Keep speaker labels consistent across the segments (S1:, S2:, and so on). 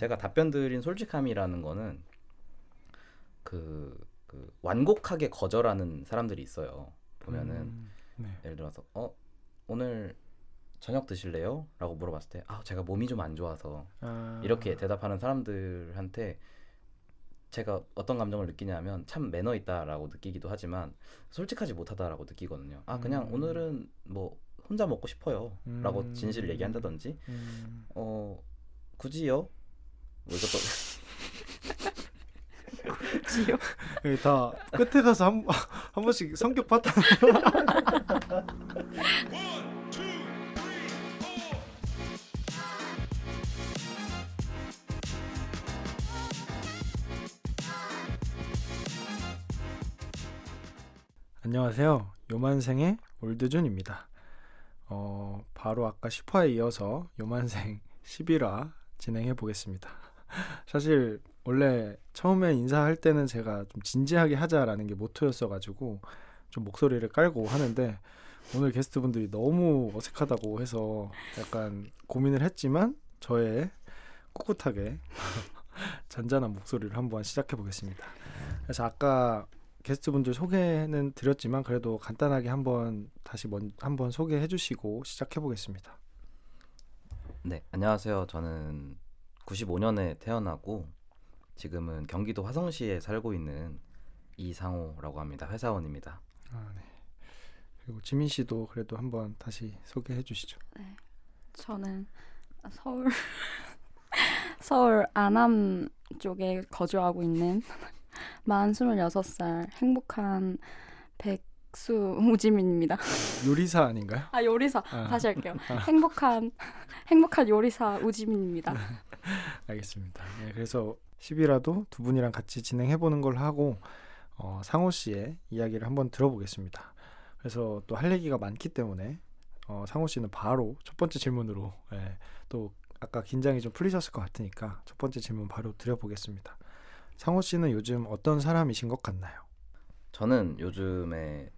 S1: 제가 답변 드린 솔직함이라는 거는 그, 그 완곡하게 거절하는 사람들이 있어요. 보면은
S2: 음, 네.
S1: 예를 들어서 어 오늘 저녁 드실래요? 라고 물어봤을 때 아 제가 몸이 좀 안 좋아서
S2: 아,
S1: 이렇게 대답하는 사람들한테 제가 어떤 감정을 느끼냐면 참 매너 있다라고 느끼기도 하지만 솔직하지 못하다라고 느끼거든요. 아 그냥
S2: 음.
S1: 오늘은 뭐 혼자 먹고 싶어요라고
S2: 음.
S1: 진실을 얘기한다든지
S2: 음,
S1: 어 굳이요? 뭐 이것도
S3: 지요.
S2: 예, 다 끝에 가서 한, 한 번씩 성격 파탄. 안녕하세요. 요만생의 올드준입니다. 어, 바로 아까 10화에 이어서 요만생 11화 진행해 보겠습니다. 사실 원래 처음에 인사할 때는 제가 좀 진지하게 하자라는 게 모토였어 가지고 좀 목소리를 깔고 하는데 오늘 게스트분들이 너무 어색하다고 해서 약간 고민을 했지만 저의 꿋꿋하게 잔잔한 목소리를 한번 시작해 보겠습니다. 그래서 아까 게스트분들 소개는 드렸지만 그래도 간단하게 한번 다시 먼, 한번 소개해 주시고 시작해 보겠습니다.
S1: 네 안녕하세요. 저는 95년에 태어나고 지금은 경기도 화성시에 살고 있는 이상호라고 합니다. 회사원입니다.
S2: 아, 네. 그리고 지민 씨도 그래도 한번 다시 소개해 주시죠.
S3: 저는 서울 서울 안암 쪽에 거주하고 있는 만 26살 행복한 백수 우지민입니다.
S2: 요리사 아닌가요?
S3: 아 요리사
S2: 아.
S3: 다시 할게요. 행복한 행복한 요리사 우지민입니다.
S2: 알겠습니다. 네, 그래서 10이라도 두 분이랑 같이 진행해 보는 걸 하고 어, 상호 씨의 이야기를 한번 들어보겠습니다. 그래서 또 할 얘기가 많기 때문에 어, 상호 씨는 바로 첫 번째 질문으로 예, 또 아까 긴장이 좀 풀리셨을 것 같으니까 첫 번째 질문 바로 드려보겠습니다. 상호 씨는 요즘 어떤 사람이신 것 같나요?
S1: 저는 요즘에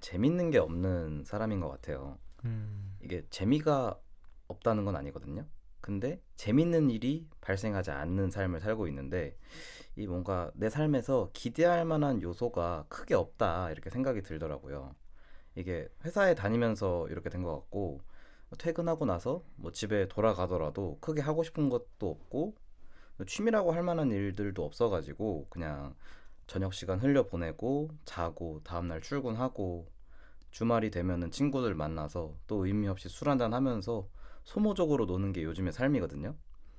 S1: 재밌는 게 없는 사람인 것 같아요.
S2: 음,
S1: 이게 재미가 없다는 건 아니거든요. 근데 재밌는 일이 발생하지 않는 삶을 살고 있는데 이 뭔가 내 삶에서 기대할 만한 요소가 크게 없다 이렇게 생각이 들더라고요. 이게 회사에 다니면서 이렇게 된 것 같고 퇴근하고 나서 뭐 집에 돌아가더라도 크게 하고 싶은 것도 없고 취미라고 할 만한 일들도 없어가지고 그냥 저녁 시간 흘려 보내고 자고 다음날 출근하고 주말이 되면은 친구들 만나서 또 의미 없이 술 한잔 하면서 소모적으로 노는 게 요즘의 삶이거든요.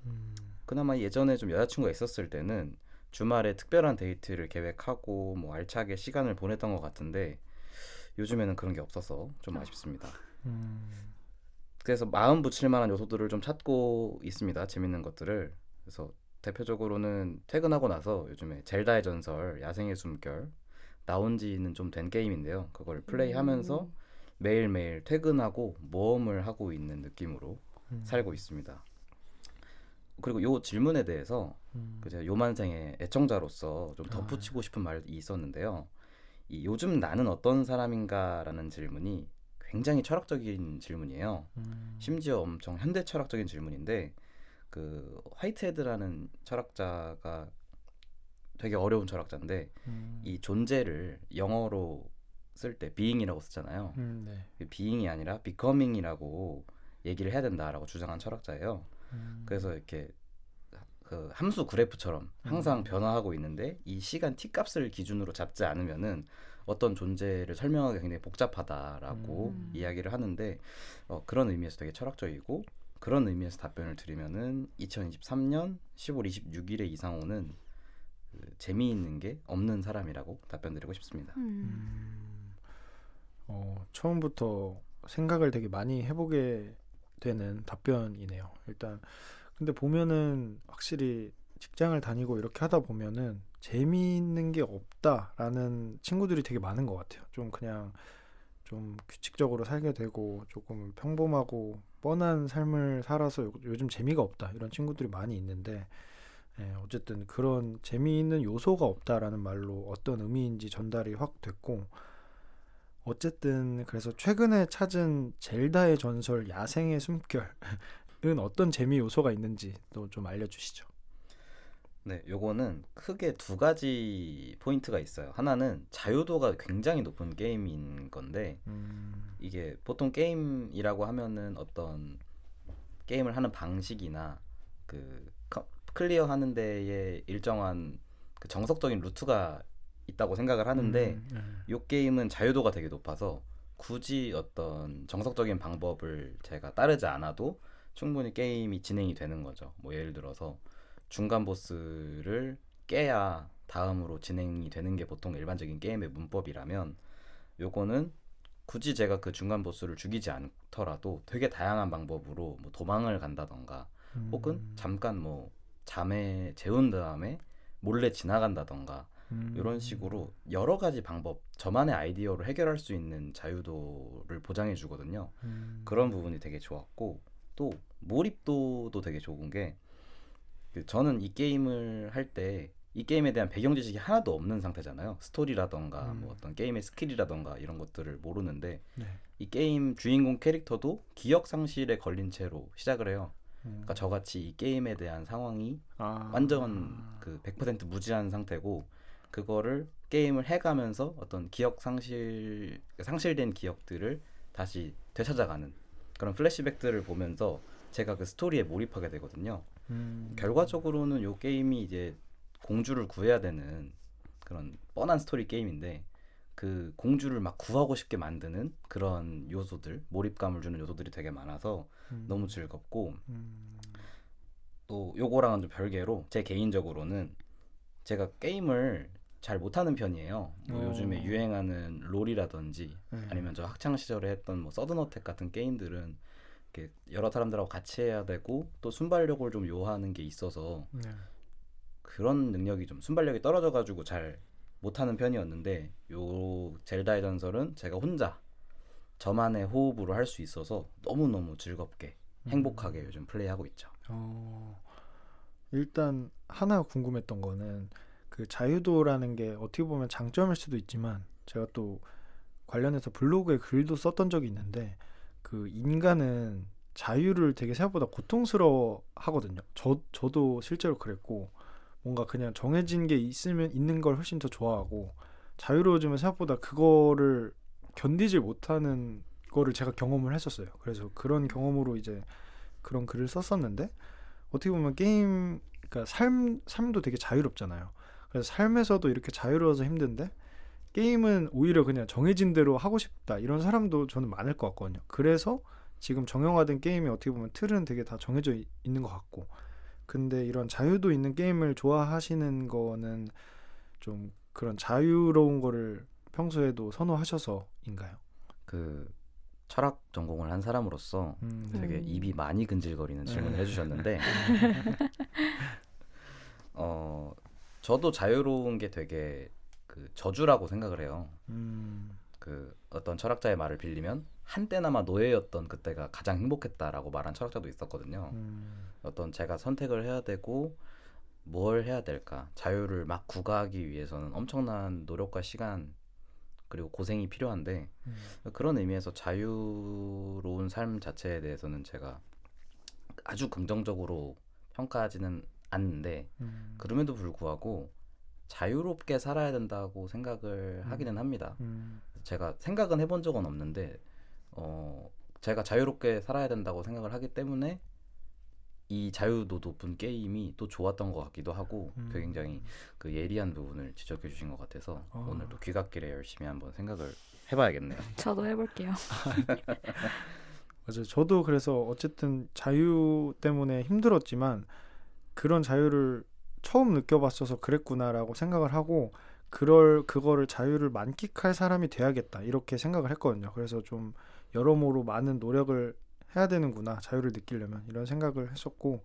S2: 음,
S1: 그나마 예전에 좀 여자친구가 있었을 때는 주말에 특별한 데이트를 계획하고 뭐 알차게 시간을 보냈던 것 같은데 요즘에는 그런 게 없어서 좀 아쉽습니다.
S2: 음,
S1: 그래서 마음 붙일 만한 요소들을 좀 찾고 있습니다. 재밌는 것들을. 그래서 대표적으로는 퇴근하고 나서 요즘에 젤다의 전설, 야생의 숨결 나온 지는 좀 된 게임인데요. 그걸 플레이하면서
S3: 음.
S1: 매일매일 퇴근하고 모험을 하고 있는 느낌으로
S2: 음,
S1: 살고 있습니다. 그리고 요 질문에 대해서
S2: 음,
S1: 그 제가 요만생의 애청자로서 좀
S2: 아.
S1: 덧붙이고 싶은 말이 있었는데요. 이 요즘 나는 어떤 사람인가라는 질문이 굉장히 철학적인 질문이에요.
S2: 음,
S1: 심지어 엄청 현대 철학적인 질문인데 그 화이트헤드라는 철학자가 되게 어려운 철학자인데
S2: 음,
S1: 이 존재를 영어로 쓸 때 being이라고 쓰잖아요.
S2: 음, 네.
S1: 그 being이 아니라 becoming이라고 얘기를 해야 된다라고 주장한 철학자예요.
S2: 음,
S1: 그래서 이렇게 그 함수 그래프처럼 항상
S2: 음.
S1: 변화하고 있는데 이 시간 t 값을 기준으로 잡지 않으면은 어떤 존재를 설명하기 굉장히 복잡하다라고
S3: 음.
S1: 이야기를 하는데 어, 그런 의미에서 되게 철학적이고 그런 의미에서 답변을 드리면은 2023년 10월 26일에 이상호는 그 재미있는 게 없는 사람이라고 답변드리고 싶습니다.
S3: 음.
S2: 음, 어, 처음부터 생각을 되게 많이 해보게 되는 답변이네요. 일단 근데 보면은 확실히 직장을 다니고 이렇게 하다 보면은 재미있는 게 없다라는 친구들이 되게 많은 것 같아요. 좀 그냥 좀 규칙적으로 살게 되고 조금 평범하고 뻔한 삶을 살아서 요- 요즘 재미가 없다 이런 친구들이 많이 있는데 예, 어쨌든 그런 재미있는 요소가 없다라는 말로 어떤 의미인지 전달이 확 됐고 어쨌든 그래서 최근에 찾은 젤다의 전설 야생의 숨결은 어떤 재미 요소가 있는지 또 좀 알려주시죠.
S1: 네, 요거는 크게 두 가지 포인트가 있어요. 하나는 자유도가 굉장히 높은 게임인 건데
S2: 음,
S1: 이게 보통 게임이라고 하면은 어떤 게임을 하는 방식이나 그 커- 클리어 하는 데에 일정한 그 정석적인 루트가 있다고 생각을 하는데
S2: 음, 네.
S1: 요 게임은 자유도가 되게 높아서 굳이 어떤 정석적인 방법을 제가 따르지 않아도 충분히 게임이 진행이 되는 거죠. 뭐 예를 들어서 중간 보스를 깨야 다음으로 진행이 되는 게 보통 일반적인 게임의 문법이라면 요거는 굳이 제가 그 중간 보스를 죽이지 않더라도 되게 다양한 방법으로 뭐 도망을 간다던가 혹은
S2: 음,
S1: 잠깐 뭐 잠에 재운 다음에 몰래 지나간다던가
S2: 음,
S1: 이런 식으로 여러 가지 방법 저만의 아이디어로 해결할 수 있는 자유도를 보장해 주거든요.
S2: 음,
S1: 그런 부분이 되게 좋았고 또 몰입도도 되게 좋은 게그 저는 이 게임을 할 때 이 게임에 대한 배경 지식이 하나도 없는 상태잖아요. 스토리라던가
S2: 음.
S1: 뭐 어떤 게임의 스킬이라던가 이런 것들을 모르는데
S2: 네.
S1: 이 게임 주인공 캐릭터도 기억 상실에 걸린 채로 시작을 해요.
S2: 음,
S1: 그러니까 저같이 이 게임에 대한 상황이
S2: 아,
S1: 완전 그 100% 무지한 상태고 그거를 게임을 해가면서 어떤 기억 상실 상실된 기억들을 다시 되찾아가는 그런 플래시백들을 보면서 제가 그 스토리에 몰입하게 되거든요.
S2: 음,
S1: 결과적으로는 요 게임이 이제 공주를 구해야 되는 그런 뻔한 스토리 게임인데 그 공주를 막 구하고 싶게 만드는 그런 요소들 몰입감을 주는 요소들이 되게 많아서
S2: 음,
S1: 너무 즐겁고
S2: 음,
S1: 또 요거랑은 좀 별개로 제 개인적으로는 제가 게임을 잘 못하는 편이에요. 뭐
S2: 어.
S1: 요즘에 유행하는 롤이라든지
S2: 네.
S1: 아니면 저 학창 시절에 했던 뭐 서든어택 같은 게임들은 이렇게 여러 사람들하고 같이 해야 되고 또 순발력을 좀 요하는 게 있어서
S2: 네.
S1: 그런 능력이 좀 순발력이 떨어져 가지고 잘 못하는 편이었는데 요 젤다의 전설은 제가 혼자 저만의 호흡으로 할 수 있어서 너무 너무 즐겁게 행복하게 요즘 플레이하고 있죠.
S2: 어, 일단 하나 궁금했던 거는 그 자유도라는 게 어떻게 보면 장점일 수도 있지만 제가 또 관련해서 블로그에 글도 썼던 적이 있는데 그 인간은 자유를 되게 생각보다 고통스러워 하거든요. 저 저도 실제로 그랬고 뭔가 그냥 정해진 게 있으면 있는 걸 훨씬 더 좋아하고 자유로워지면 생각보다 그거를 견디질 못하는 거를 제가 경험을 했었어요. 그래서 그런 경험으로 이제 그런 글을 썼었는데 어떻게 보면 게임 그러니까 삶 삶도 되게 자유롭잖아요. 그래서 삶에서도 이렇게 자유로워서 힘든데 게임은 오히려 그냥 정해진 대로 하고 싶다 이런 사람도 저는 많을 것 같거든요. 그래서 지금 정형화된 게임이 어떻게 보면 틀은 되게 다 정해져 이- 있는 것 같고 근데 이런 자유도 있는 게임을 좋아하시는 거는 좀 그런 자유로운 거를 평소에도 선호하셔서인가요?
S1: 그 철학 전공을 한 사람으로서
S2: 음,
S1: 되게
S3: 음.
S1: 입이 많이 근질거리는 질문을
S2: 네.
S1: 해주셨는데 어 저도 자유로운 게 되게 그 저주라고 생각을 해요.
S2: 음,
S1: 그 어떤 철학자의 말을 빌리면 한때나마 노예였던 그때가 가장 행복했다라고 말한 철학자도 있었거든요.
S2: 음,
S1: 어떤 제가 선택을 해야 되고 뭘 해야 될까 자유를 막 구가하기 위해서는 엄청난 노력과 시간 그리고 고생이 필요한데
S2: 음.
S1: 그런 의미에서 자유로운 삶 자체에 대해서는 제가 아주 긍정적으로 평가하지는 않는데
S2: 음,
S1: 그럼에도 불구하고 자유롭게 살아야 된다고 생각을
S2: 음.
S1: 하기는 합니다.
S2: 음,
S1: 제가 생각은 해본 적은 없는데 어 제가 자유롭게 살아야 된다고 생각을 하기 때문에 이 자유도 높은 게임이 또 좋았던 것 같기도 하고
S2: 음.
S1: 굉장히 그 예리한 부분을 지적해 주신 것 같아서
S2: 어.
S1: 오늘도 귀갓길에 열심히 한번 생각을 해봐야겠네요.
S3: 저도 해볼게요.
S2: 맞아요. 저도 그래서 어쨌든 자유 때문에 힘들었지만 그런 자유를 처음 느껴봤어서 그랬구나라고 생각을 하고 그럴 그거를 자유를 만끽할 사람이 돼야겠다 이렇게 생각을 했거든요. 그래서 좀 여러모로 많은 노력을 해야 되는구나 자유를 느끼려면 이런 생각을 했었고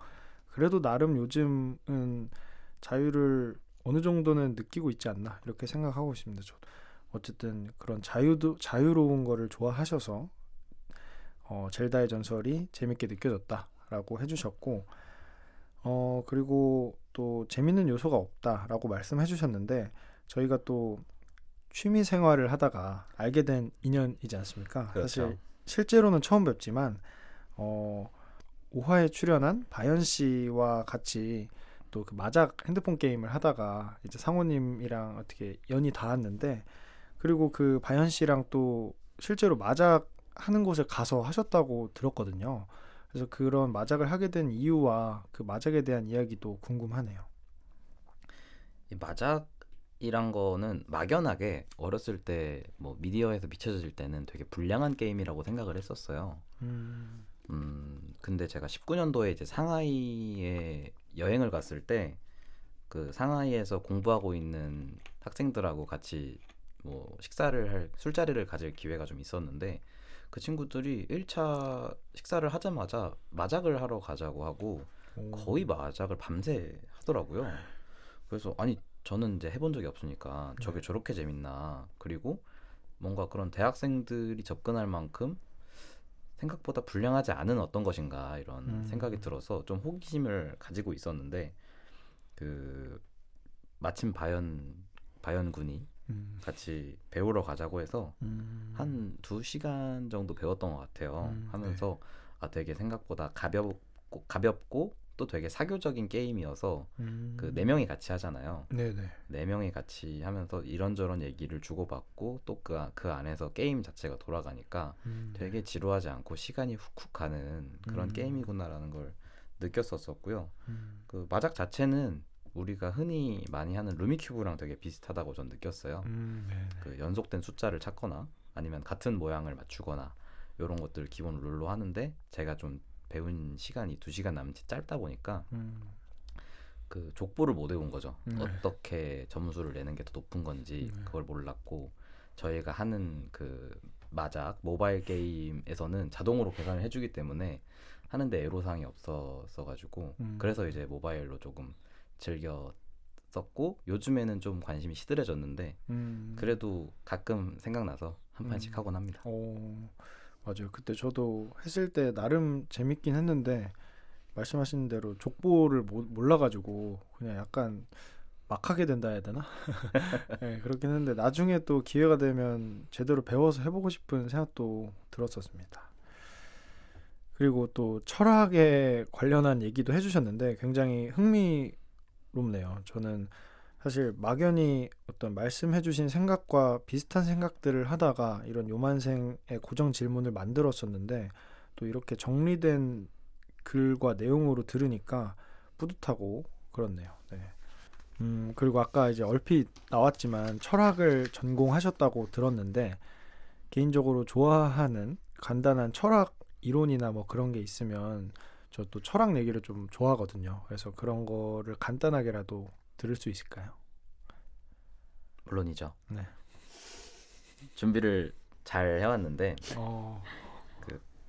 S2: 그래도 나름 요즘은 자유를 어느 정도는 느끼고 있지 않나 이렇게 생각하고 있습니다. 저도 어쨌든 그런 자유도 자유로운 거를 좋아하셔서 어, 젤다의 전설이 재밌게 느껴졌다라고 해주셨고 어 그리고 또 재밌는 요소가 없다라고 말씀해 주셨는데 저희가 또 취미 생활을 하다가 알게 된 인연이지 않습니까?
S1: 그렇죠.
S2: 사실 실제로는 처음 뵙지만 어 5화에 출연한 바연 씨와 같이 또 그 마작 핸드폰 게임을 하다가 이제 상호님이랑 어떻게 연이 닿았는데 그리고 그 바현 씨랑 또 실제로 마작 하는 곳에 가서 하셨다고 들었거든요. 그래서 그런 마작을 하게 된 이유와 그 마작에 대한 이야기도 궁금하네요.
S1: 이 마작이란 거는 막연하게 어렸을 때 뭐 미디어에서 비춰질 때는 되게 불량한 게임이라고 생각을 했었어요.
S2: 음,
S1: 음, 근데 제가 19년도에 이제 상하이에 여행을 갔을 때 그 상하이에서 공부하고 있는 학생들하고 같이 뭐 식사를 할 술자리를 가질 기회가 좀 있었는데 그 친구들이 1차 식사를 하자마자 마작을 하러 가자고 하고
S2: 오.
S1: 거의 마작을 밤새 하더라고요. 그래서 아니 저는 이제 해본 적이 없으니까 저게
S2: 네.
S1: 저렇게 재밌나 그리고 뭔가 그런 대학생들이 접근할 만큼 생각보다 불량하지 않은 어떤 것인가 이런
S2: 음.
S1: 생각이 들어서 좀 호기심을 가지고 있었는데 그 마침 바연 바연 군이
S2: 음,
S1: 같이 배우러 가자고 해서
S2: 음,
S1: 한두 시간 정도 배웠던 것 같아요.
S2: 음,
S1: 하면서 아 되게 생각보다 가볍고 가볍고 또 되게 사교적인 게임이어서
S2: 음,
S1: 그네 명이 같이 하잖아요.
S2: 네네.
S1: 네 명이 같이 하면서 이런저런 얘기를 주고받고 또그 그 안에서 게임 자체가 돌아가니까
S2: 음,
S1: 되게 지루하지 않고 시간이 훅훅 가는 그런
S2: 음.
S1: 게임이구나라는 걸 느꼈었었고요.
S2: 음,
S1: 그 마작 자체는 우리가 흔히 많이 하는 루미큐브랑 되게 비슷하다고 전 느꼈어요.
S2: 음, 네네.
S1: 그 연속된 숫자를 찾거나 아니면 같은 모양을 맞추거나 이런 것들 기본 룰로 하는데 제가 좀 배운 시간이 두 시간 남짓 짧다 보니까
S2: 음,
S1: 그 족보를 못 외운 거죠.
S2: 네.
S1: 어떻게 점수를 내는 게 더 높은 건지
S2: 네.
S1: 그걸 몰랐고 저희가 하는 그 마작 모바일 게임에서는 자동으로 계산을 해주기 때문에 하는데 애로사항이 없었어 가지고
S2: 음.
S1: 그래서 이제 모바일로 조금 즐겼었고 요즘에는 좀 관심이 시들해졌는데
S2: 음.
S1: 그래도 가끔 생각나서 한 판씩
S2: 음.
S1: 하곤 합니다.
S2: 어, 맞아요. 그때 저도 했을 때 나름 재밌긴 했는데 말씀하신 대로 족보를 모, 몰라가지고 그냥 약간 막 하게 된다 해야 되나? 네, 그렇긴 했는데 나중에 또 기회가 되면 제대로 배워서 해보고 싶은 생각도 들었었습니다. 그리고 또 철학에 관련한 얘기도 해주셨는데 굉장히 흥미 롭네요. 저는 사실 막연히 어떤 말씀해주신 생각과 비슷한 생각들을 하다가 이런 요만생의 고정 질문을 만들었었는데 또 이렇게 정리된 글과 내용으로 들으니까 뿌듯하고 그렇네요. 네. 음 그리고 아까 이제 얼핏 나왔지만 철학을 전공하셨다고 들었는데 개인적으로 좋아하는 간단한 철학 이론이나 뭐 그런 게 있으면 저 또 철학 얘기를 좀 좋아하거든요. 그래서 그런 거를 간단하게라도 들을 수 있을까요?
S1: 물론이죠.
S2: 네.
S1: 준비를 잘 해왔는데
S2: 어,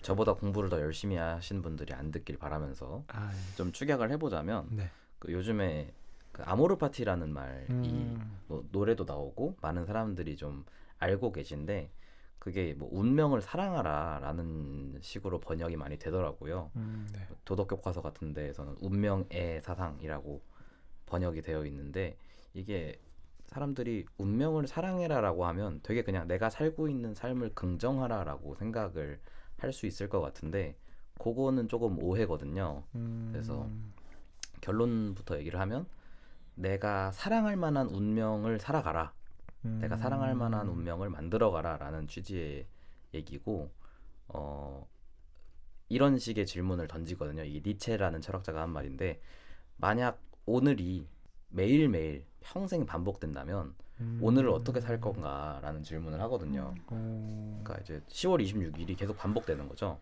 S1: 저보다 공부를 더 열심히 하시는 분들이 안 듣길 바라면서
S2: 아,
S1: 좀 축약을 해보자면
S2: 네.
S1: 그 요즘에 그 아모르 파티라는 말이
S2: 음,
S1: 뭐 노래도 나오고 많은 사람들이 좀 알고 계신데 그게 뭐 운명을 사랑하라라는 식으로 번역이 많이 되더라고요.
S2: 음, 네.
S1: 도덕 교과서 같은 데에서는 운명의 사상이라고 번역이 되어 있는데 이게 사람들이 운명을 사랑해라라고 하면 되게 그냥 내가 살고 있는 삶을 긍정하라라고 생각을 할 수 있을 것 같은데 그거는 조금 오해거든요.
S2: 음,
S1: 그래서 결론부터 얘기를 하면 내가 사랑할 만한 운명을 살아가라.
S2: 음,
S1: 내가 사랑할 만한 운명을 만들어가라라는 취지의 얘기고 어 이런 식의 질문을 던지거든요. 이게 니체라는 철학자가 한 말인데 만약 오늘이 매일 매일 평생 반복된다면
S2: 음,
S1: 오늘을 어떻게 살 건가라는 질문을 하거든요.
S2: 어,
S1: 그러니까 이제 10월 26일이 계속 반복되는 거죠.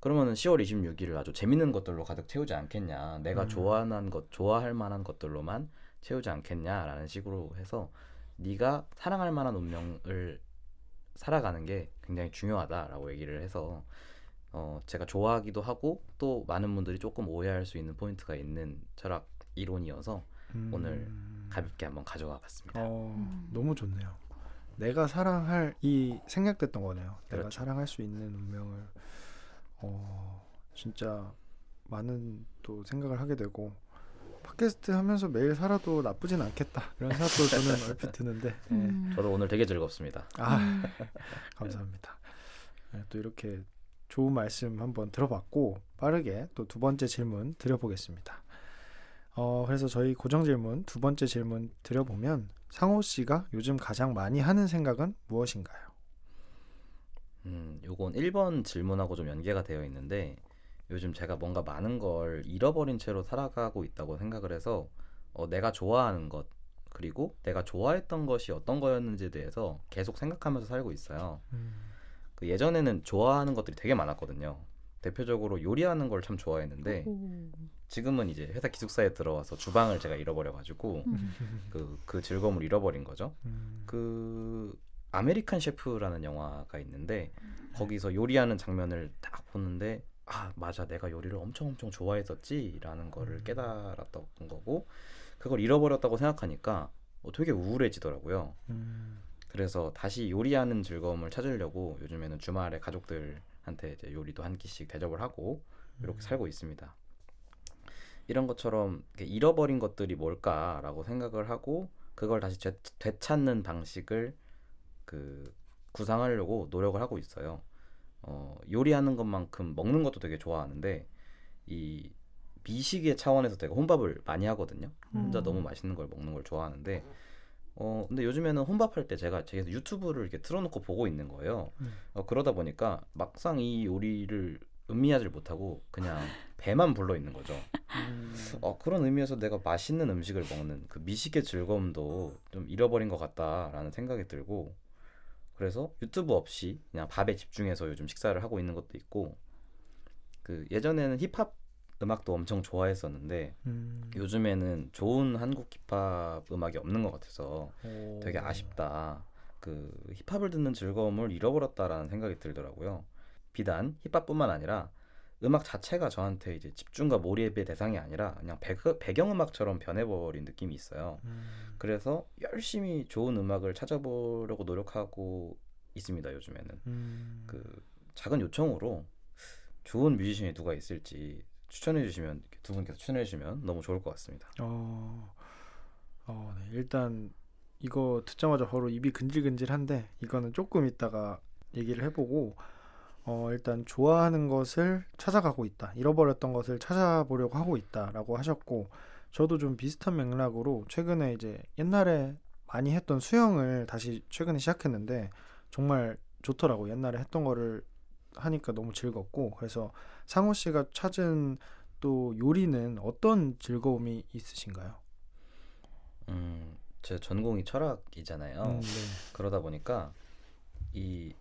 S1: 그러면은 10월 26일을 아주 재밌는 것들로 가득 채우지 않겠냐. 내가
S2: 음.
S1: 좋아하는 것, 좋아할 만한 것들로만 채우지 않겠냐라는 식으로 해서 네가 사랑할 만한 운명을 살아가는 게 굉장히 중요하다라고 얘기를 해서 어, 제가 좋아하기도 하고 또 많은 분들이 조금 오해할 수 있는 포인트가 있는 철학 이론이어서
S2: 음,
S1: 오늘 가볍게 한번 가져와 봤습니다.
S2: 어,
S3: 음.
S2: 너무 좋네요. 내가 사랑할 이 생략됐던 거네요. 내가
S1: 그렇죠.
S2: 사랑할 수 있는 운명을 어, 진짜 많은 또 생각을 하게 되고 팟캐스트 하면서 매일 살아도 나쁘진 않겠다 이런 생각도 저는 얼핏 드는데 예.
S3: 음.
S1: 저도 오늘 되게 즐겁습니다.
S2: 아
S3: 음.
S2: 감사합니다. 예, 또 이렇게 좋은 말씀 한번 들어봤고 빠르게 또 두 번째 질문 드려보겠습니다. 어, 그래서 저희 고정 질문 두 번째 질문 드려보면 상호 씨가 요즘 가장 많이 하는 생각은 무엇인가요?
S1: 음, 요건 1번 질문하고 좀 연계가 되어 있는데 요즘 제가 뭔가 많은 걸 잃어버린 채로 살아가고 있다고 생각을 해서 어, 내가 좋아하는 것 그리고 내가 좋아했던 것이 어떤 거였는지에 대해서 계속 생각하면서 살고 있어요. 그 예전에는 좋아하는 것들이 되게 많았거든요. 대표적으로 요리하는 걸 참 좋아했는데
S3: 오.
S1: 지금은 이제 회사 기숙사에 들어와서 주방을 제가 잃어버려가지고 그, 그 즐거움을 잃어버린 거죠.
S2: 음,
S1: 그 아메리칸 셰프라는 영화가 있는데 거기서 요리하는 장면을 딱 보는데 아 맞아 내가 요리를 엄청 엄청 좋아했었지라는 거를
S2: 음.
S1: 깨달았던 거고 그걸 잃어버렸다고 생각하니까 어, 되게 우울해지더라고요.
S2: 음,
S1: 그래서 다시 요리하는 즐거움을 찾으려고 요즘에는 주말에 가족들한테 이제 요리도 한 끼씩 대접을 하고 이렇게 살고 있습니다. 이런 것처럼 잃어버린 것들이 뭘까라고 생각을 하고 그걸 다시 되, 되찾는 방식을 그 구상하려고 노력을 하고 있어요. 어, 요리하는 것만큼 먹는 것도 되게 좋아하는데 이 미식의 차원에서 제가 혼밥을 많이 하거든요. 혼자
S3: 음.
S1: 너무 맛있는 걸 먹는 걸 좋아하는데 어 근데 요즘에는 혼밥할 때 제가 제가 유튜브를 이렇게 틀어놓고 보고 있는 거예요.
S2: 음.
S1: 어, 그러다 보니까 막상 이 요리를 음미하지를 못하고 그냥 배만 불러 있는 거죠.
S2: 음,
S1: 어, 그런 의미에서 내가 맛있는 음식을 먹는 그 미식의 즐거움도 좀 잃어버린 것 같다라는 생각이 들고 그래서 유튜브 없이 그냥 밥에 집중해서 요즘 식사를 하고 있는 것도 있고 그 예전에는 힙합 음악도 엄청 좋아했었는데
S2: 음,
S1: 요즘에는 좋은 한국 힙합 음악이 없는 것 같아서
S2: 오.
S1: 되게 아쉽다. 그 힙합을 듣는 즐거움을 잃어버렸다라는 생각이 들더라고요. 비단 힙합뿐만 아니라 음악 자체가 저한테 이제 집중과 몰입의 대상이 아니라 그냥 배경, 음악처럼 변해버린 느낌이 있어요.
S2: 음,
S1: 그래서 열심히 좋은 음악을 찾아보려고 노력하고 있습니다. 요즘에는
S2: 음,
S1: 그 작은 요청으로 좋은 뮤지션이 누가 있을지 추천해 주시면 두 분께서 추천해 주시면 너무 좋을 것 같습니다.
S2: 어, 어, 네. 일단 이거 듣자마자 바로 입이 근질근질한데 이거는 조금 있다가 얘기를 해보고 어, 일단 좋아하는 것을 찾아가고 있다. 잃어버렸던 것을 찾아보려고 하고 있다라고 하셨고 저도 좀 비슷한 맥락으로 최근에 이제 옛날에 많이 했던 수영을 다시 최근에 시작했는데 정말 좋더라고. 옛날에 했던 거를 하니까 너무 즐겁고 그래서 상호 씨가 찾은 또 요리는 어떤 즐거움이 있으신가요?
S1: 음, 제 전공이 철학이잖아요.
S2: 음, 네.
S1: 그러다 보니까 이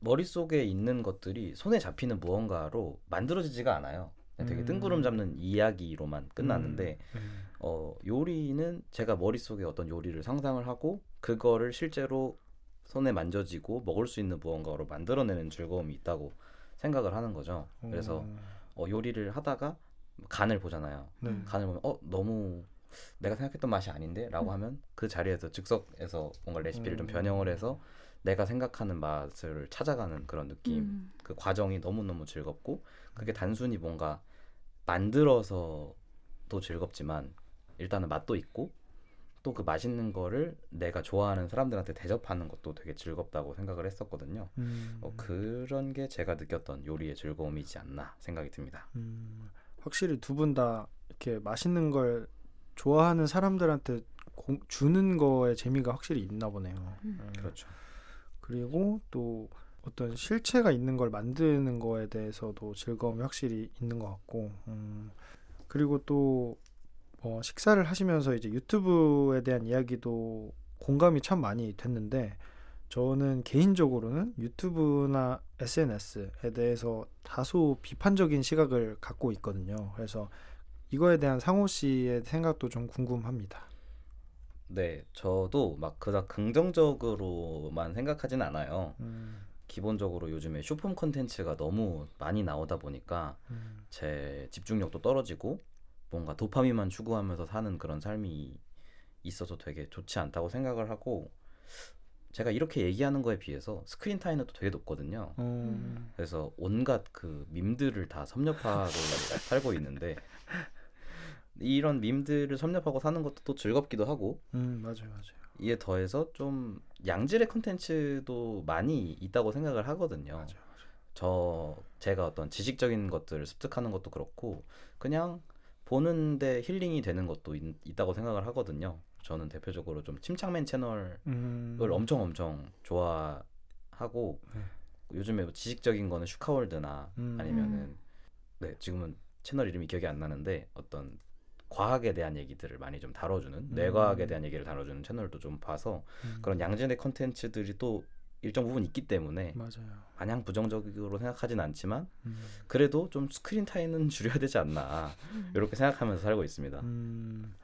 S1: 머릿속에 있는 것들이 손에 잡히는 무언가로 만들어지지가 않아요. 되게
S2: 음.
S1: 뜬구름 잡는 이야기로만 끝났는데
S2: 음, 네.
S1: 어, 요리는 제가 머릿속에 어떤 요리를 상상을 하고 그거를 실제로 손에 만져지고 먹을 수 있는 무언가로 만들어내는 즐거움이 있다고 생각을 하는 거죠. 그래서
S2: 어,
S1: 어, 요리를 하다가 간을 보잖아요.
S2: 네.
S1: 간을 보면 어 너무 내가 생각했던 맛이 아닌데라고 하면 그 자리에서 즉석에서 뭔가 레시피를 좀
S2: 음.
S1: 변형을 해서 내가 생각하는 맛을 찾아가는 그런 느낌
S3: 음.
S1: 그 과정이 너무너무 즐겁고 그게 단순히 뭔가 만들어서도 즐겁지만 일단은 맛도 있고 또 그 맛있는 거를 내가 좋아하는 사람들한테 대접하는 것도 되게 즐겁다고 생각을 했었거든요.
S2: 음,
S1: 어, 그런 게 제가 느꼈던 요리의 즐거움이지 않나 생각이 듭니다.
S2: 음, 확실히 두 분 다 이렇게 맛있는 걸 좋아하는 사람들한테 공- 주는 거에 재미가 확실히 있나 보네요.
S3: 음.
S2: 음,
S1: 그렇죠.
S2: 그리고 또 어떤 실체가 있는 걸 만드는 거에 대해서도 즐거움이 확실히 있는 것 같고, 음, 그리고 또 어, 식사를 하시면서 이제 유튜브에 대한 이야기도 공감이 참 많이 됐는데, 저는 개인적으로는 유튜브나 SNS에 대해서 다소 비판적인 시각을 갖고 있거든요. 그래서 이거에 대한 상호 씨의 생각도 좀 궁금합니다.
S1: 네, 저도 막 그닥 긍정적으로만 생각하진 않아요.
S2: 음,
S1: 기본적으로 요즘에 쇼폼 콘텐츠가 너무 많이 나오다 보니까
S2: 음,
S1: 제 집중력도 떨어지고 뭔가 도파민만 추구하면서 사는 그런 삶이 있어서 되게 좋지 않다고 생각을 하고 제가 이렇게 얘기하는 거에 비해서 스크린 타임은 또 되게 높거든요.
S2: 음,
S1: 그래서 온갖 그 밈들을 다 섭렵하고 살고 있는데 이런 밈들을 섭렵하고 사는 것도 또 즐겁기도 하고
S2: 음, 맞아요, 맞아요.
S1: 이에 더해서 좀 양질의 컨텐츠도 많이 있다고 생각을 하거든요.
S2: 맞아요, 맞아요.
S1: 저 제가 어떤 지식적인 것들을 습득하는 것도 그렇고 그냥 보는데 힐링이 되는 것도 있, 있다고 생각을 하거든요. 저는 대표적으로 좀 침착맨 채널을
S2: 음.
S1: 엄청 엄청 좋아하고
S2: 네.
S1: 요즘에 뭐 지식적인 거는 슈카월드나
S2: 음.
S1: 아니면은 네 지금은 채널 이름이 기억이 안 나는데 어떤 과학에 대한 얘기들을 많이 좀 다뤄주는 뇌과학에 대한 얘기를 다뤄주는 채널도 좀 봐서
S2: 음.
S1: 그런 양질의 컨텐츠들이 또 일정 부분 있기 때문에
S2: 맞아요.
S1: 마냥 부정적으로 생각하진 않지만
S2: 음.
S1: 그래도 좀 스크린 타임은 줄여야 되지 않나 이렇게 생각하면서 살고 있습니다.
S2: 음,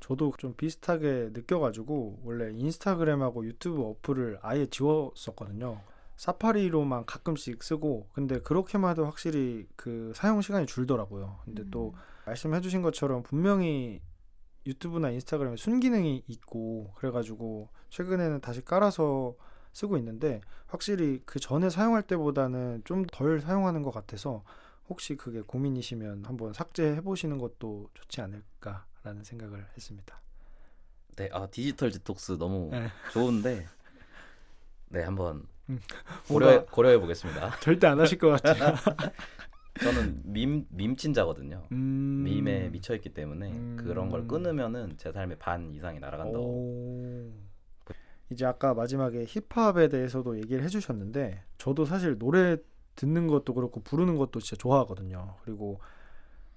S2: 저도 좀 비슷하게 느껴가지고 원래 인스타그램하고 유튜브 어플을 아예 지웠었거든요. 사파리로만 가끔씩 쓰고 근데 그렇게만 해도 확실히 그 사용 시간이 줄더라고요. 근데 또 말씀해 주신 것처럼 분명히 유튜브나 인스타그램에 순기능이 있고 그래가지고 최근에는 다시 깔아서 쓰고 있는데 확실히 그 전에 사용할 때보다는 좀 덜 사용하는 것 같아서 혹시 그게 고민이시면 한번 삭제해 보시는 것도 좋지 않을까라는 생각을 했습니다.
S1: 네, 아 디지털 디톡스 너무
S2: 네.
S1: 좋은데 네 한번
S2: 음, 뭔가
S1: 고려해 보겠습니다.
S2: 절대 안 하실 것 같아요.
S1: 저는 밈 밈친자거든요.
S2: 음...
S1: 밈에 미쳐 있기 때문에
S2: 음.
S1: 그런 걸 끊으면은 제 삶의 반 이상이 날아간다고.
S2: 오. 이제 아까 마지막에 힙합에 대해서도 얘기를 해주셨는데 저도 사실 노래 듣는 것도 그렇고 부르는 것도 진짜 좋아하거든요. 그리고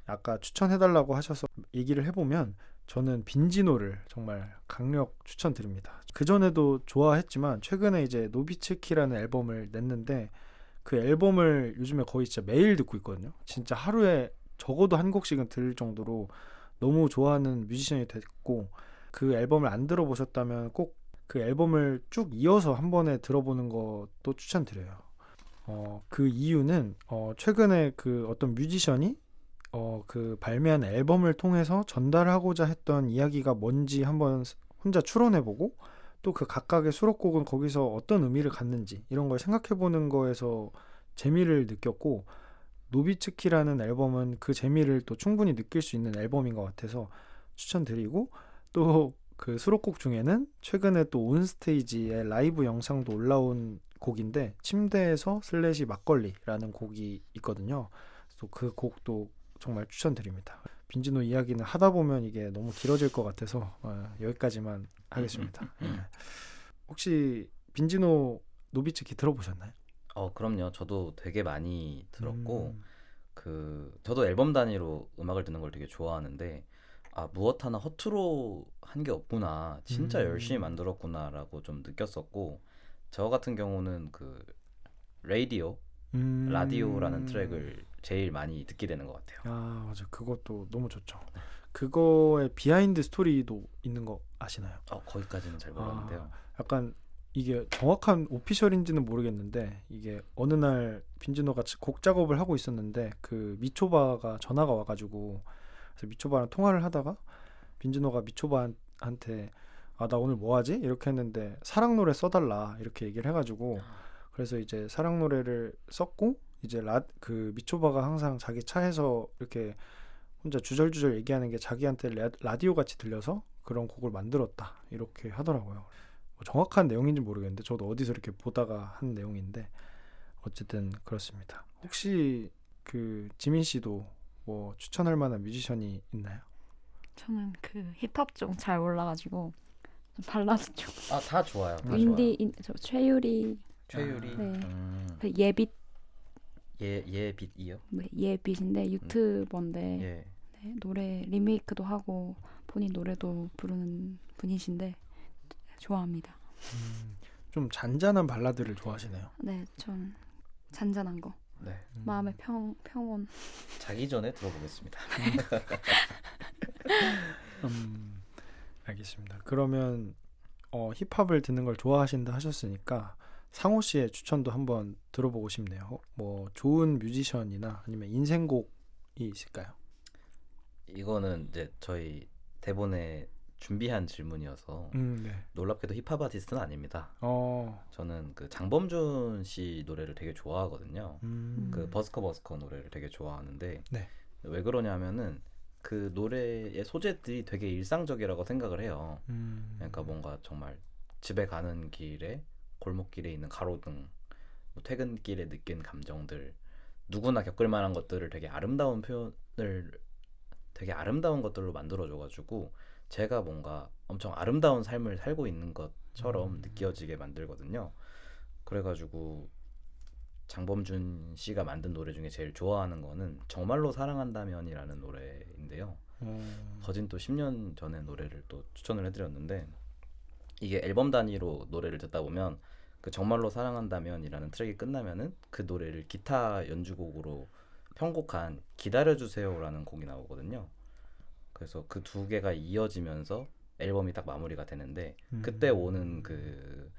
S2: 아까 추천해달라고 하셔서 얘기를 해보면 저는 빈지노를 정말 강력 추천드립니다. 그 전에도 좋아했지만 최근에 이제 노비츠키라는 앨범을 냈는데 그 앨범을 요즘에 거의 진짜 매일 듣고 있거든요. 진짜 하루에 적어도 한 곡씩은 들을 정도로 너무 좋아하는 뮤지션이 됐고 그 앨범을 안 들어보셨다면 꼭 그 앨범을 쭉 이어서 한 번에 들어보는 것도 추천드려요. 어, 그 이유는 어, 최근에 그 어떤 뮤지션이 어, 그 발매한 앨범을 통해서 전달하고자 했던 이야기가 뭔지 한번 혼자 추론해보고 또 그 각각의 수록곡은 거기서 어떤 의미를 갖는지 이런 걸 생각해보는 거에서 재미를 느꼈고 노비츠키라는 앨범은 그 재미를 또 충분히 느낄 수 있는 앨범인 것 같아서 추천드리고 또 그 수록곡 중에는 최근에 또 온스테이지에 라이브 영상도 올라온 곡인데 침대에서 슬래시 막걸리라는 곡이 있거든요. 또 그 곡도 정말 추천드립니다. 빈지노 이야기는 하다 보면 이게 너무 길어질 것 같아서 어, 여기까지만 하겠습니다. 예. 혹시 빈지노 노비츠키 들어보셨나요?
S1: 어 그럼요. 저도 되게 많이 들었고
S2: 음,
S1: 그 저도 앨범 단위로 음악을 듣는 걸 되게 좋아하는데 아 무엇 하나 허투루 한 게 없구나. 진짜
S2: 음.
S1: 열심히 만들었구나라고 좀 느꼈었고 저 같은 경우는 그 라디오
S2: 음.
S1: 라디오라는 트랙을 제일 많이 듣게 되는 것 같아요.
S2: 아 맞아 그것도 너무 좋죠. 그거의 비하인드 스토리도 있는 거 아시나요?
S1: 어 거기까지는 잘 몰랐는데요.
S2: 약간 이게 정확한 오피셜인지는 모르겠는데 이게 어느 날 빈지노가 곡 작업을 하고 있었는데 그 미초바가 전화가 와가지고 그래서 미초바랑 통화를 하다가 빈지노가 미초바한테 아 나 오늘 뭐 하지 이렇게 했는데 사랑 노래 써달라 이렇게 얘기를 해가지고 그래서 이제 사랑 노래를 썼고 이제 라 그 미초바가 항상 자기 차에서 이렇게 혼자 주절주절 얘기하는 게 자기한테 라, 라디오 같이 들려서 그런 곡을 만들었다 이렇게 하더라고요. 뭐 정확한 내용인지 모르겠는데 저도 어디서 이렇게 보다가 한 내용인데 어쨌든 그렇습니다. 혹시 그 지민 씨도 뭐 추천할 만한 뮤지션이 있나요?
S3: 저는 그 힙합 쪽 잘 몰라가지고 좀 발라드 쪽
S1: 아 다 좋아요. 다
S3: 인디 인, 저 최유리.
S1: 최유리,
S3: 네.
S1: 음,
S3: 그 예빛
S1: 예 예 빛이요.
S3: 네, 예빛인데 유튜버인데
S1: 예.
S3: 네, 노래 리메이크도 하고 본인 노래도 부르는 분이신데 좋아합니다.
S2: 좀 잔잔한 발라드를 좋아하시나요?
S3: 네, 좀 잔잔한 거
S1: 네.
S3: 마음의 평 평온.
S1: 자기 전에 들어보겠습니다.
S2: 음, 알겠습니다. 그러면 어, 힙합을 듣는 걸 좋아하신다 하셨으니까 상호 씨의 추천도 한번 들어보고 싶네요. 뭐 좋은 뮤지션이나 아니면 인생곡이 있을까요?
S1: 이거는 이제 저희 대본에 준비한 질문이어서
S2: 음, 네.
S1: 놀랍게도 힙합 아티스트는 아닙니다.
S2: 어,
S1: 저는 그 장범준 씨 노래를 되게 좋아하거든요.
S2: 음,
S1: 그 버스커 버스커 노래를 되게 좋아하는데
S2: 네.
S1: 왜 그러냐면은 그 노래의 소재들이 되게 일상적이라고 생각을 해요.
S2: 음,
S1: 그러니까 뭔가 정말 집에 가는 길에 골목길에 있는 가로등, 뭐 퇴근길에 느낀 감정들, 누구나 겪을 만한 것들을 되게 아름다운 표현을 되게 아름다운 것들로 만들어줘가지고 제가 뭔가 엄청 아름다운 삶을 살고 있는 것처럼
S2: 음.
S1: 느껴지게 만들거든요. 그래가지고 장범준 씨가 만든 노래 중에 제일 좋아하는 거는 정말로 사랑한다면이라는 노래인데요.
S2: 어,
S1: 거진 또 10년 전에 노래를 또 추천을 해드렸는데 이게 앨범 단위로 노래를 듣다 보면 그 정말로 사랑한다면이라는 트랙이 끝나면은 그 노래를 기타 연주곡으로 편곡한 기다려주세요라는 곡이 나오거든요. 그래서 그 두 개가 이어지면서 앨범이 딱 마무리가 되는데 그때
S2: 음.
S1: 오는 그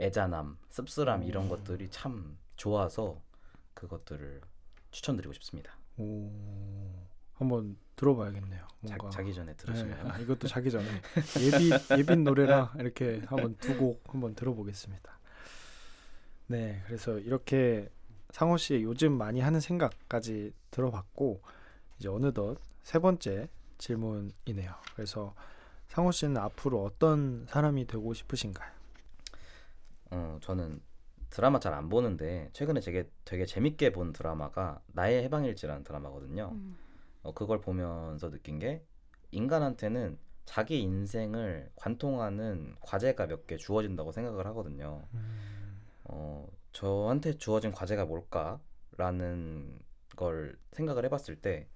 S1: 애잔함, 씁쓸함 이런
S2: 음.
S1: 것들이 참 좋아서 그것들을 추천드리고 싶습니다.
S2: 오, 한번 들어봐야겠네요.
S1: 자,
S2: 뭔가
S1: 자 기 전에 들으시면
S2: 네, 아, 이것도 자기 전에 예비 예비 노래라 이렇게 한번 두 곡 한번 들어보겠습니다. 네, 그래서 이렇게 상호 씨의 요즘 많이 하는 생각까지 들어봤고 이제 어느덧 세 번째 질문이네요. 그래서 상호 씨는 앞으로 어떤 사람이 되고 싶으신가요?
S1: 어, 저는 드라마 잘 안 보는데 최근에 되게 되게 재밌게 본 드라마가 나의 해방일지라는 드라마거든요.
S3: 음.
S1: 어, 그걸 보면서 느낀 게 인간한테는 자기 인생을 관통하는 과제가 몇 개 주어진다고 생각을 하거든요. 어, 저한테 주어진 과제가 뭘까라는 걸 생각을 해봤을 때,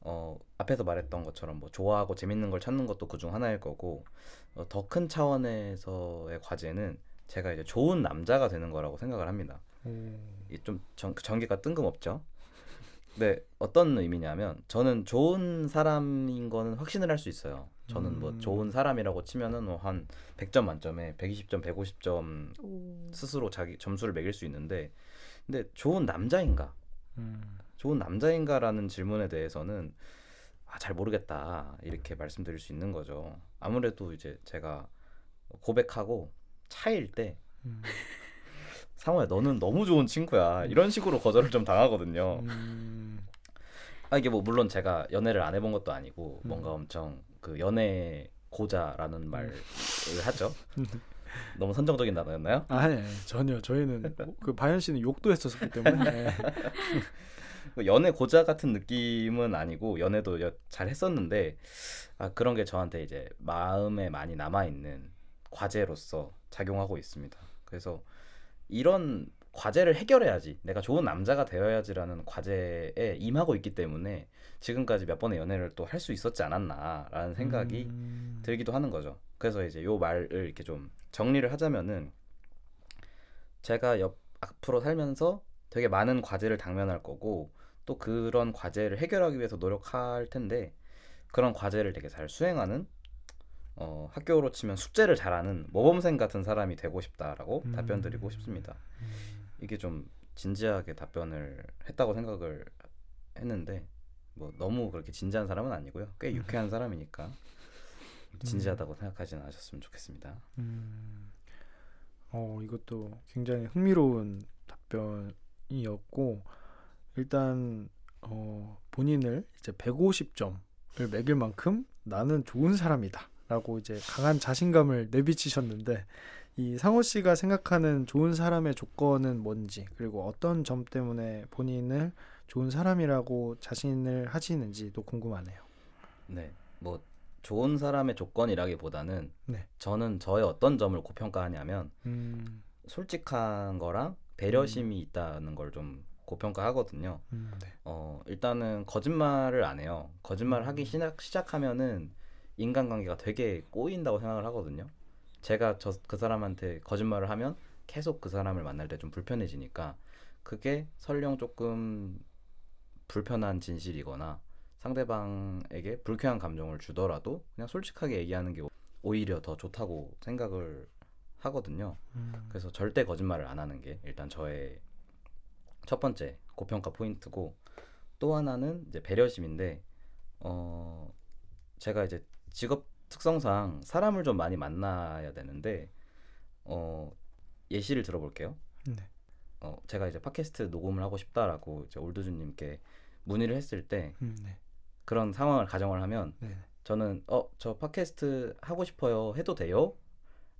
S1: 어, 앞에서 말했던 것처럼 뭐 좋아하고 재밌는 걸 찾는 것도 그중 하나일 거고, 어, 더큰 차원에서의 과제는 제가 이제 좋은 남자가 되는 거라고 생각을 합니다.
S2: 오,
S1: 이좀 전개가 뜬금없죠. 네, 어떤 의미냐면 저는 좋은 사람인 거는 확신을 할 수 있어요. 저는 뭐
S2: 음.
S1: 좋은 사람이라고 치면은 뭐한 100점 만점에 120점, 150점
S3: 오.
S1: 스스로 자기 점수를 매길 수 있는데 근데 좋은 남자인가?
S2: 음,
S1: 좋은 남자인가라는 질문에 대해서는 아, 잘 모르겠다. 이렇게 말씀드릴 수 있는 거죠. 아무래도 이제 제가 고백하고 차일 때
S2: 음,
S1: 상호야 너는 너무 좋은 친구야 이런 식으로 거절을 좀 당하거든요.
S2: 음,
S1: 아 이게 뭐 물론 제가 연애를 안 해본 것도 아니고
S2: 음.
S1: 뭔가 엄청 그 연애 고자라는 말을 하죠. 너무 선정적인 단어였나요?
S2: 아니 전혀 저희는 그 바현 씨는 욕도 했었기 때문에 네.
S1: 그 연애 고자 같은 느낌은 아니고 연애도 여- 잘 했었는데 아 그런 게 저한테 이제 마음에 많이 남아 있는 과제로서 작용하고 있습니다. 그래서 이런 과제를 해결해야지 내가 좋은 남자가 되어야지라는 과제에 임하고 있기 때문에 지금까지 몇 번의 연애를 또 할 수 있었지 않았나라는 생각이
S2: 음,
S1: 들기도 하는 거죠. 그래서 이제 요 말을 이렇게 좀 정리를 하자면은 제가 옆 앞으로 살면서 되게 많은 과제를 당면할 거고 또 그런 과제를 해결하기 위해서 노력할 텐데 그런 과제를 되게 잘 수행하는 어, 학교로 치면 숙제를 잘하는 모범생 같은 사람이 되고 싶다라고
S2: 음.
S1: 답변 드리고 싶습니다. 이게 좀 진지하게 답변을 했다고 생각을 했는데 뭐 너무 그렇게 진지한 사람은 아니고요. 꽤 유쾌한 사람이니까 진지하다고 생각하지는 않으셨으면 좋겠습니다.
S2: 음, 어 이것도 굉장히 흥미로운 답변이었고 일단 어 본인을 이제 150점을 매길 만큼 나는 좋은 사람이다라고 이제 강한 자신감을 내비치셨는데 이 상호 씨가 생각하는 좋은 사람의 조건은 뭔지 그리고 어떤 점 때문에 본인을 좋은 사람이라고 자신을 하시는지도 궁금하네요.
S1: 네, 뭐 좋은 사람의 조건이라기보다는
S2: 네.
S1: 저는 저의 어떤 점을 고평가하냐면
S2: 음,
S1: 솔직한 거랑 배려심이 있다는 걸 좀 고평가하거든요.
S2: 음, 네.
S1: 어, 일단은 거짓말을 안 해요. 거짓말을 하기 시작, 시작하면은 인간관계가 되게 꼬인다고 생각을 하거든요. 제가 저 그 사람한테 거짓말을 하면 계속 그 사람을 만날 때 좀 불편해지니까 그게 설령 조금 불편한 진실이거나 상대방에게 불쾌한 감정을 주더라도 그냥 솔직하게 얘기하는 게 오히려 더 좋다고 생각을 하거든요.
S2: 음,
S1: 그래서 절대 거짓말을 안 하는 게 일단 저의 첫 번째 고평가 포인트고 또 하나는 이제 배려심인데 어 제가 이제 직업 특성상 사람을 좀 많이 만나야 되는데 어 예시를 들어볼게요.
S2: 네.
S1: 어 제가 이제 팟캐스트 녹음을 하고 싶다라고 이제 올드준님께 문의를 했을 때
S2: 음, 네.
S1: 그런 상황을 가정을 하면
S2: 네.
S1: 저는 어 저 팟캐스트 하고 싶어요 해도 돼요?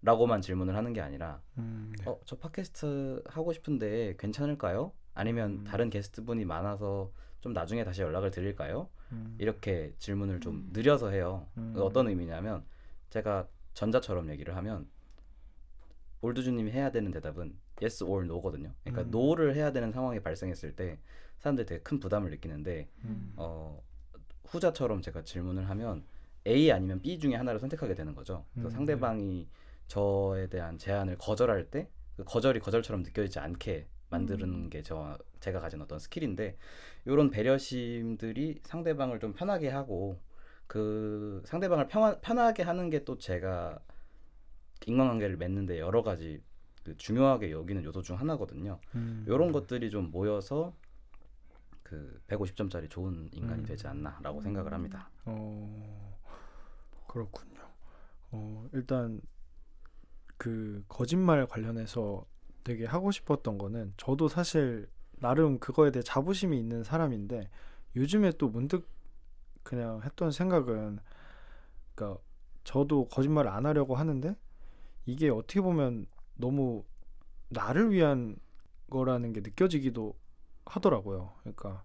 S1: 라고만 질문을 하는 게 아니라
S2: 음, 네.
S1: 어, 저 팟캐스트 하고 싶은데 괜찮을까요? 아니면
S2: 음.
S1: 다른 게스트분이 많아서 좀 나중에 다시 연락을 드릴까요?
S2: 음.
S1: 이렇게 질문을 좀
S3: 음.
S1: 느려서 해요.
S2: 음.
S1: 어떤 의미냐면 제가 전자처럼 얘기를 하면 올드주님이 해야 되는 대답은 yes or no거든요. 그러니까
S2: 음.
S1: no를 해야 되는 상황이 발생했을 때 사람들이 되게 큰 부담을 느끼는데
S2: 음.
S1: 어, 후자처럼 제가 질문을 하면 A 아니면 B 중에 하나를 선택하게 되는 거죠. 그래서
S2: 음,
S1: 상대방이 저에 대한 제안을 거절할 때 그 거절이 거절처럼 느껴지지 않게 만드는
S3: 음.
S1: 게 저 제가 가진 어떤 스킬인데 이런 배려심들이 상대방을 좀 편하게 하고 그 상대방을 평안, 편하게 하는 게 또 제가 인간관계를 맺는데 여러 가지 그 중요하게 여기는 요소 중 하나거든요.
S2: 음.
S1: 이런 것들이 좀 모여서 그 150점짜리 좋은 인간이
S2: 음.
S1: 되지 않나라고 생각을 합니다.
S2: 어 그렇군요. 어 일단 그 거짓말 관련해서 되게 하고 싶었던 거는 저도 사실 나름 그거에 대해 자부심이 있는 사람인데 요즘에 또 문득 그냥 했던 생각은 그러니까 저도 거짓말을 안 하려고 하는데 이게 어떻게 보면 너무 나를 위한 거라는 게 느껴지기도 하더라고요. 그러니까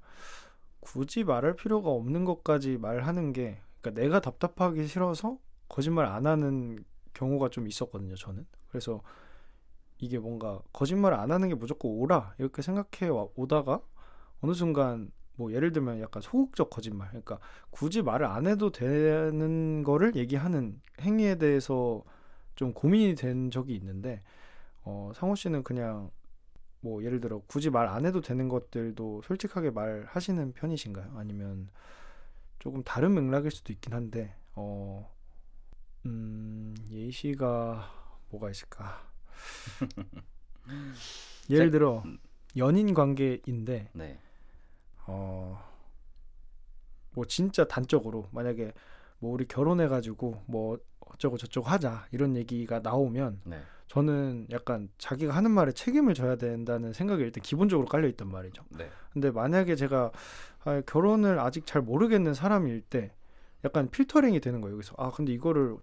S2: 굳이 말할 필요가 없는 것까지 말하는 게 그러니까 내가 답답하기 싫어서 거짓말 안 하는 경우가 좀 있었거든요, 저는. 그래서 이게 뭔가 거짓말 안 하는 게 무조건 옳아 이렇게 생각해 와- 오다가 어느 순간 뭐 예를 들면 약간 소극적 거짓말, 그러니까 굳이 말을 안 해도 되는 거를 얘기하는 행위에 대해서 좀 고민이 된 적이 있는데 어, 상호 씨는 그냥 뭐 예를 들어 굳이 말 안 해도 되는 것들도 솔직하게 말하시는 편이신가요? 아니면 조금 다른 맥락일 수도 있긴 한데 어, 음, 예시가 뭐가 있을까? 예를
S1: 제-
S2: 들어 연인 관계인데
S1: 네.
S2: 어, 뭐 진짜 단적으로 만약에 뭐 우리 결혼해 가지고 뭐 어쩌고 저쩌고 하자 이런 얘기가 나오면
S1: 네.
S2: 저는 약간 자기가 하는 말에 책임을 져야 된다는 생각이 일단 기본적으로 깔려 있단 말이죠.
S1: 네.
S2: 근데 만약에 제가 아, 결혼을 아직 잘 모르겠는 사람일 때 약간 필터링이 되는 거예요. 여기서 아 근데 이거를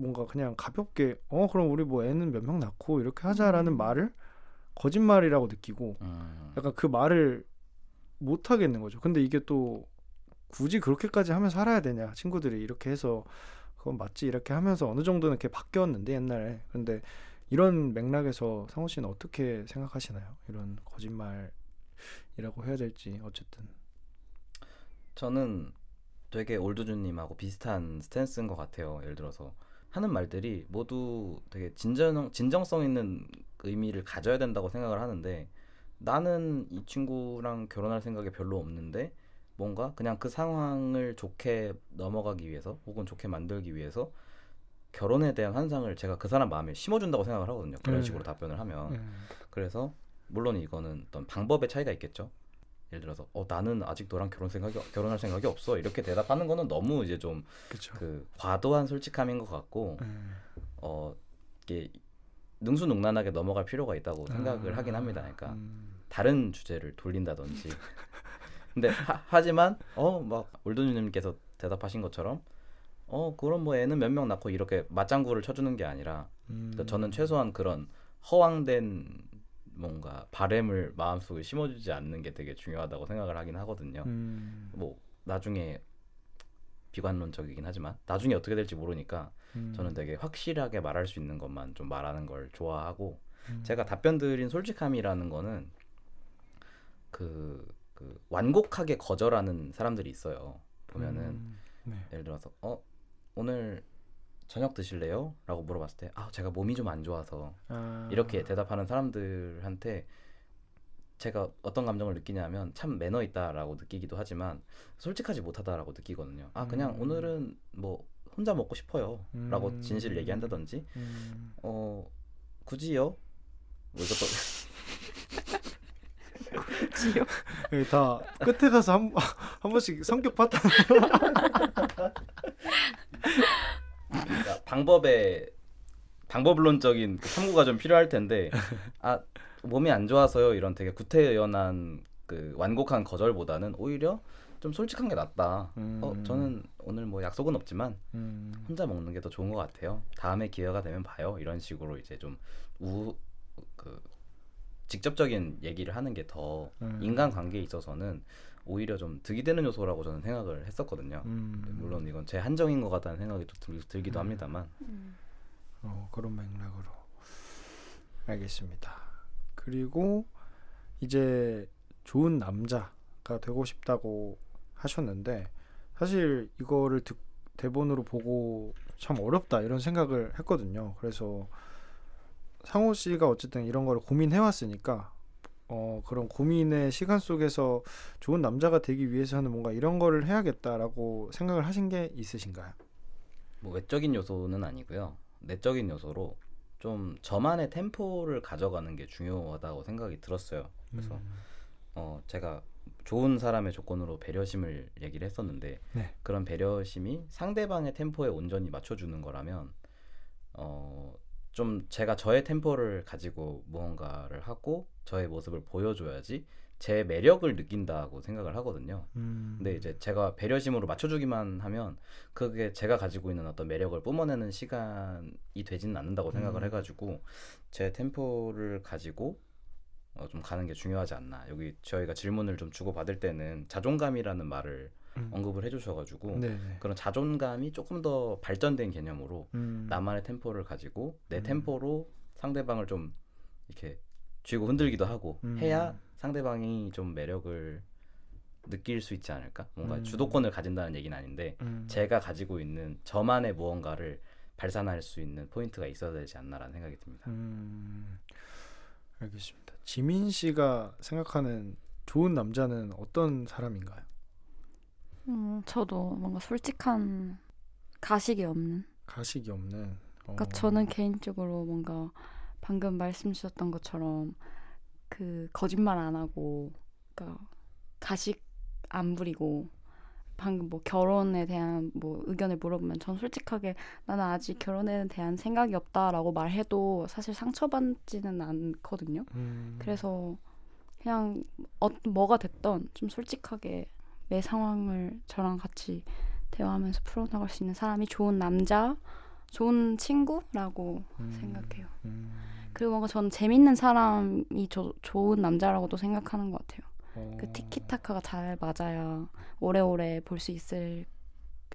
S2: 뭔가 그냥 가볍게 어 그럼 우리 뭐 애는 몇 명 낳고 이렇게 하자라는
S3: 음.
S2: 말을 거짓말이라고 느끼고
S1: 음.
S2: 약간 그 말을 못 하겠는 거죠. 근데 이게 또 굳이 그렇게까지 하면 살아야 되냐? 친구들이 이렇게 해서 그건 맞지 이렇게 하면서 어느 정도는 이렇게 바뀌었는데 옛날에. 근데 이런 맥락에서 상호 씨는 어떻게 생각하시나요? 이런 거짓말이라고 해야 될지 어쨌든.
S1: 저는 되게 올드주님하고 비슷한 스탠스인 것 같아요. 예를 들어서 하는 말들이 모두 되게 진정 진정성 있는 의미를 가져야 된다고 생각을 하는데 나는 이 친구랑 결혼할 생각이 별로 없는데 뭔가 그냥 그 상황을 좋게 넘어가기 위해서 혹은 좋게 만들기 위해서 결혼에 대한 환상을 제가 그 사람 마음에 심어준다고 생각을 하거든요. 그런
S2: 네.
S1: 식으로 답변을 하면
S2: 음.
S1: 그래서 물론 이거는 어떤 방법의 차이가 있겠죠. 예를 들어서 어 나는 아직 너랑 결혼 생각이 결혼할 생각이 없어 이렇게 대답하는 거는 너무 이제 좀.
S2: 그
S1: 과도한 솔직함인 것 같고
S2: 음.
S1: 어 이게 능수능란하게 넘어갈 필요가 있다고 생각을
S2: 아,
S1: 하긴 합니다. 그러니까
S2: 음.
S1: 다른 주제를 돌린다든지. 근데 하, 지만 어 막 올드님께서 대답하신 것처럼 어 그럼 뭐 애는 몇 명 낳고 이렇게 맞장구를 쳐주는 게 아니라
S2: 음.
S1: 그러니까 저는 최소한 그런 허황된 뭔가 바램을 마음속에 심어주지 않는 게 되게 중요하다고 생각을 하긴 하거든요.
S2: 음.
S1: 뭐 나중에 비관론적이긴 하지만 나중에 어떻게 될지 모르니까
S2: 음.
S1: 저는 되게 확실하게 말할 수 있는 것만 좀 말하는 걸 좋아하고
S2: 음.
S1: 제가 답변 드린 솔직함이라는 거는 그, 그 완곡하게 거절하는 사람들이 있어요. 보면은
S2: 음. 네.
S1: 예를 들어서 어 오늘 저녁 드실래요? 라고 물어봤을 때 아 제가 몸이 좀 안 좋아서
S2: 아.
S1: 이렇게 대답하는 사람들한테 제가 어떤 감정을 느끼냐면 참 매너 있다라고 느끼기도 하지만 솔직하지 못하다라고 느끼거든요. 아 그냥
S2: 음.
S1: 오늘은 뭐 혼자 먹고 싶어요라고
S2: 음.
S1: 진실을 얘기한다든지
S2: 음.
S1: 어 굳이요? 뭐 이것도
S3: 지요.
S2: 여기 다 끝에 가서 한, 한 번씩 성격 파탄.
S1: 방법에 방법론적인 그 탐구가 좀 필요할 텐데 아 몸이 안 좋아서요 이런 되게 구태연한 그 완곡한 거절보다는 오히려 좀 솔직한 게 낫다.
S2: 음.
S1: 어 저는 오늘 뭐 약속은 없지만
S2: 음.
S1: 혼자 먹는 게 더 좋은 것 같아요. 다음에 기회가 되면 봐요. 이런 식으로 이제 좀 우 그 직접적인 얘기를 하는 게더
S2: 음.
S1: 인간 관계에 있어서는 오히려 좀 득이 되는 요소라고 저는 생각을 했었거든요.
S2: 음.
S1: 물론 이건 제 한정인 것 같다는 생각이 또 들, 들기도
S2: 음.
S1: 합니다만
S2: 어, 그런 맥락으로 알겠습니다. 그리고 이제 좋은 남자가 되고 싶다고 하셨는데 사실 이거를 듣, 대본으로 보고 참 어렵다 이런 생각을 했거든요. 그래서 상호 씨가 어쨌든 이런 거를 고민해 왔으니까 어, 그런 고민의 시간 속에서 좋은 남자가 되기 위해서는 뭔가 이런 거를 해야겠다라고 생각을 하신 게 있으신가요?
S1: 뭐 외적인 요소는 아니고요. 내적인 요소로 좀 저만의 템포를 가져가는 게 중요하다고 생각이 들었어요. 그래서
S2: 음.
S1: 어 제가 좋은 사람의 조건으로 배려심을 얘기를 했었는데
S2: 네.
S1: 그런 배려심이 상대방의 템포에 온전히 맞춰주는 거라면 어 좀 제가 저의 템포를 가지고 무언가를 하고 저의 모습을 보여줘야지 제 매력을 느낀다고 생각을 하거든요.
S2: 음.
S1: 근데 이제 제가 배려심으로 맞춰주기만 하면 그게 제가 가지고 있는 어떤 매력을 뿜어내는 시간이 되지는 않는다고 생각을
S2: 음.
S1: 해가지고 제 템포를 가지고 어, 좀 가는 게 중요하지 않나. 여기 저희가 질문을 좀 주고 받을 때는 자존감이라는 말을
S2: 음.
S1: 언급을 해주셔가지고
S2: 네네.
S1: 그런 자존감이 조금 더 발전된 개념으로
S2: 음.
S1: 나만의 템포를 가지고 내
S2: 음.
S1: 템포로 상대방을 좀 이렇게 쥐고 흔들기도 하고
S2: 음.
S1: 해야 상대방이 좀 매력을 느낄 수 있지 않을까? 뭔가
S2: 음.
S1: 주도권을 가진다는 얘기는 아닌데
S2: 음.
S1: 제가 가지고 있는 저만의 무언가를 발산할 수 있는 포인트가 있어야 되지 않나라는 생각이 듭니다.
S2: 음. 알겠습니다. 지민 씨가 생각하는 좋은 남자는 어떤 사람인가요?
S3: 음, 저도 뭔가 솔직한 가식이 없는.
S2: 가식이 없는. 어.
S3: 그러니까 저는 개인적으로 뭔가 방금 말씀 주셨던 것처럼 그 거짓말 안 하고, 그러니까 가식 안 부리고 방금 뭐 결혼에 대한 뭐 의견을 물어보면 전 솔직하게 나는 아직 결혼에 대한 생각이 없다라고 말해도 사실 상처받지는 않거든요.
S2: 음.
S3: 그래서 그냥 어, 뭐가 됐던 좀 솔직하게 내 상황을 저랑 같이 대화하면서 풀어나갈 수 있는 사람이 좋은 남자, 좋은 친구라고
S2: 음.
S3: 생각해요.
S2: 음.
S3: 그리고 뭔가 저는 재밌는 사람이 저, 좋은 남자라고도 생각하는 것 같아요.
S2: 어.
S3: 그 티키타카가 잘 맞아야 오래오래 볼 수 있을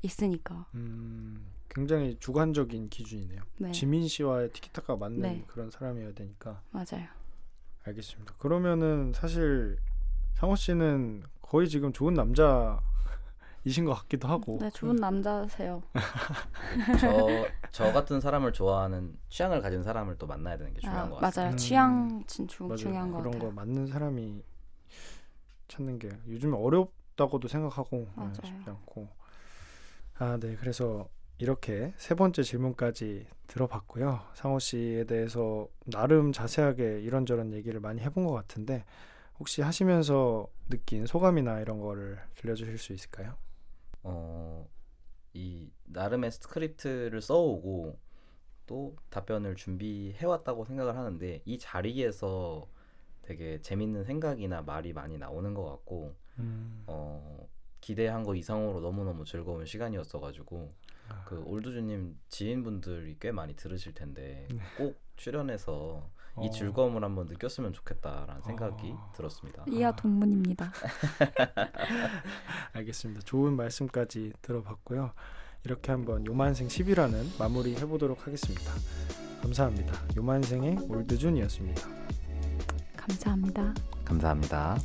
S3: 있으니까.
S2: 음. 굉장히 주관적인 기준이네요.
S3: 네,
S2: 지민 씨와의 티키타카 맞는
S3: 네.
S2: 그런 사람이어야 되니까.
S3: 맞아요.
S2: 알겠습니다. 그러면은 사실 상호 씨는 거의 지금 좋은 남자이신 것 같기도 하고.
S3: 네, 좋은 남자세요.
S1: 저, 저 같은 사람을 좋아하는 취향을 가진 사람을 또 만나야 되는 게 중요한
S3: 아,
S1: 것 같습니다.
S3: 맞아요.
S2: 음.
S3: 취향 진 중,
S2: 맞아요.
S3: 중요한 것
S2: 그런
S3: 같아요.
S2: 거 맞는 사람이 찾는 게 요즘에 어렵다고도 생각하고 네,
S3: 맞아요.
S2: 쉽지 않고 아 네 그래서 이렇게 세 번째 질문까지 들어봤고요 상호 씨에 대해서 나름 자세하게 이런저런 얘기를 많이 해본 것 같은데 혹시 하시면서 느낀 소감이나 이런 거를 들려주실 수 있을까요?
S1: 어, 이 나름의 스크립트를 써오고 또 답변을 준비해왔다고 생각을 하는데 이 자리에서 되게 재밌는 생각이나 말이 많이 나오는 것 같고
S2: 음,
S1: 어, 기대한 거 이상으로 너무너무 즐거운 시간이었어가지고
S2: 아.
S1: 그 올드주님 지인분들이 꽤 많이 들으실 텐데
S2: 네.
S1: 꼭 출연해서 이
S2: 어.
S1: 즐거움을 한번 느꼈으면 좋겠다라는 생각이
S2: 어.
S1: 들었습니다.
S3: 이하 동문입니다.
S2: 알겠습니다. 좋은 말씀까지 들어봤고요. 이렇게 한번 요만생 10이라는 마무리 해보도록 하겠습니다. 감사합니다. 요만생의 올드준이었습니다.
S3: 감사합니다.
S1: 감사합니다.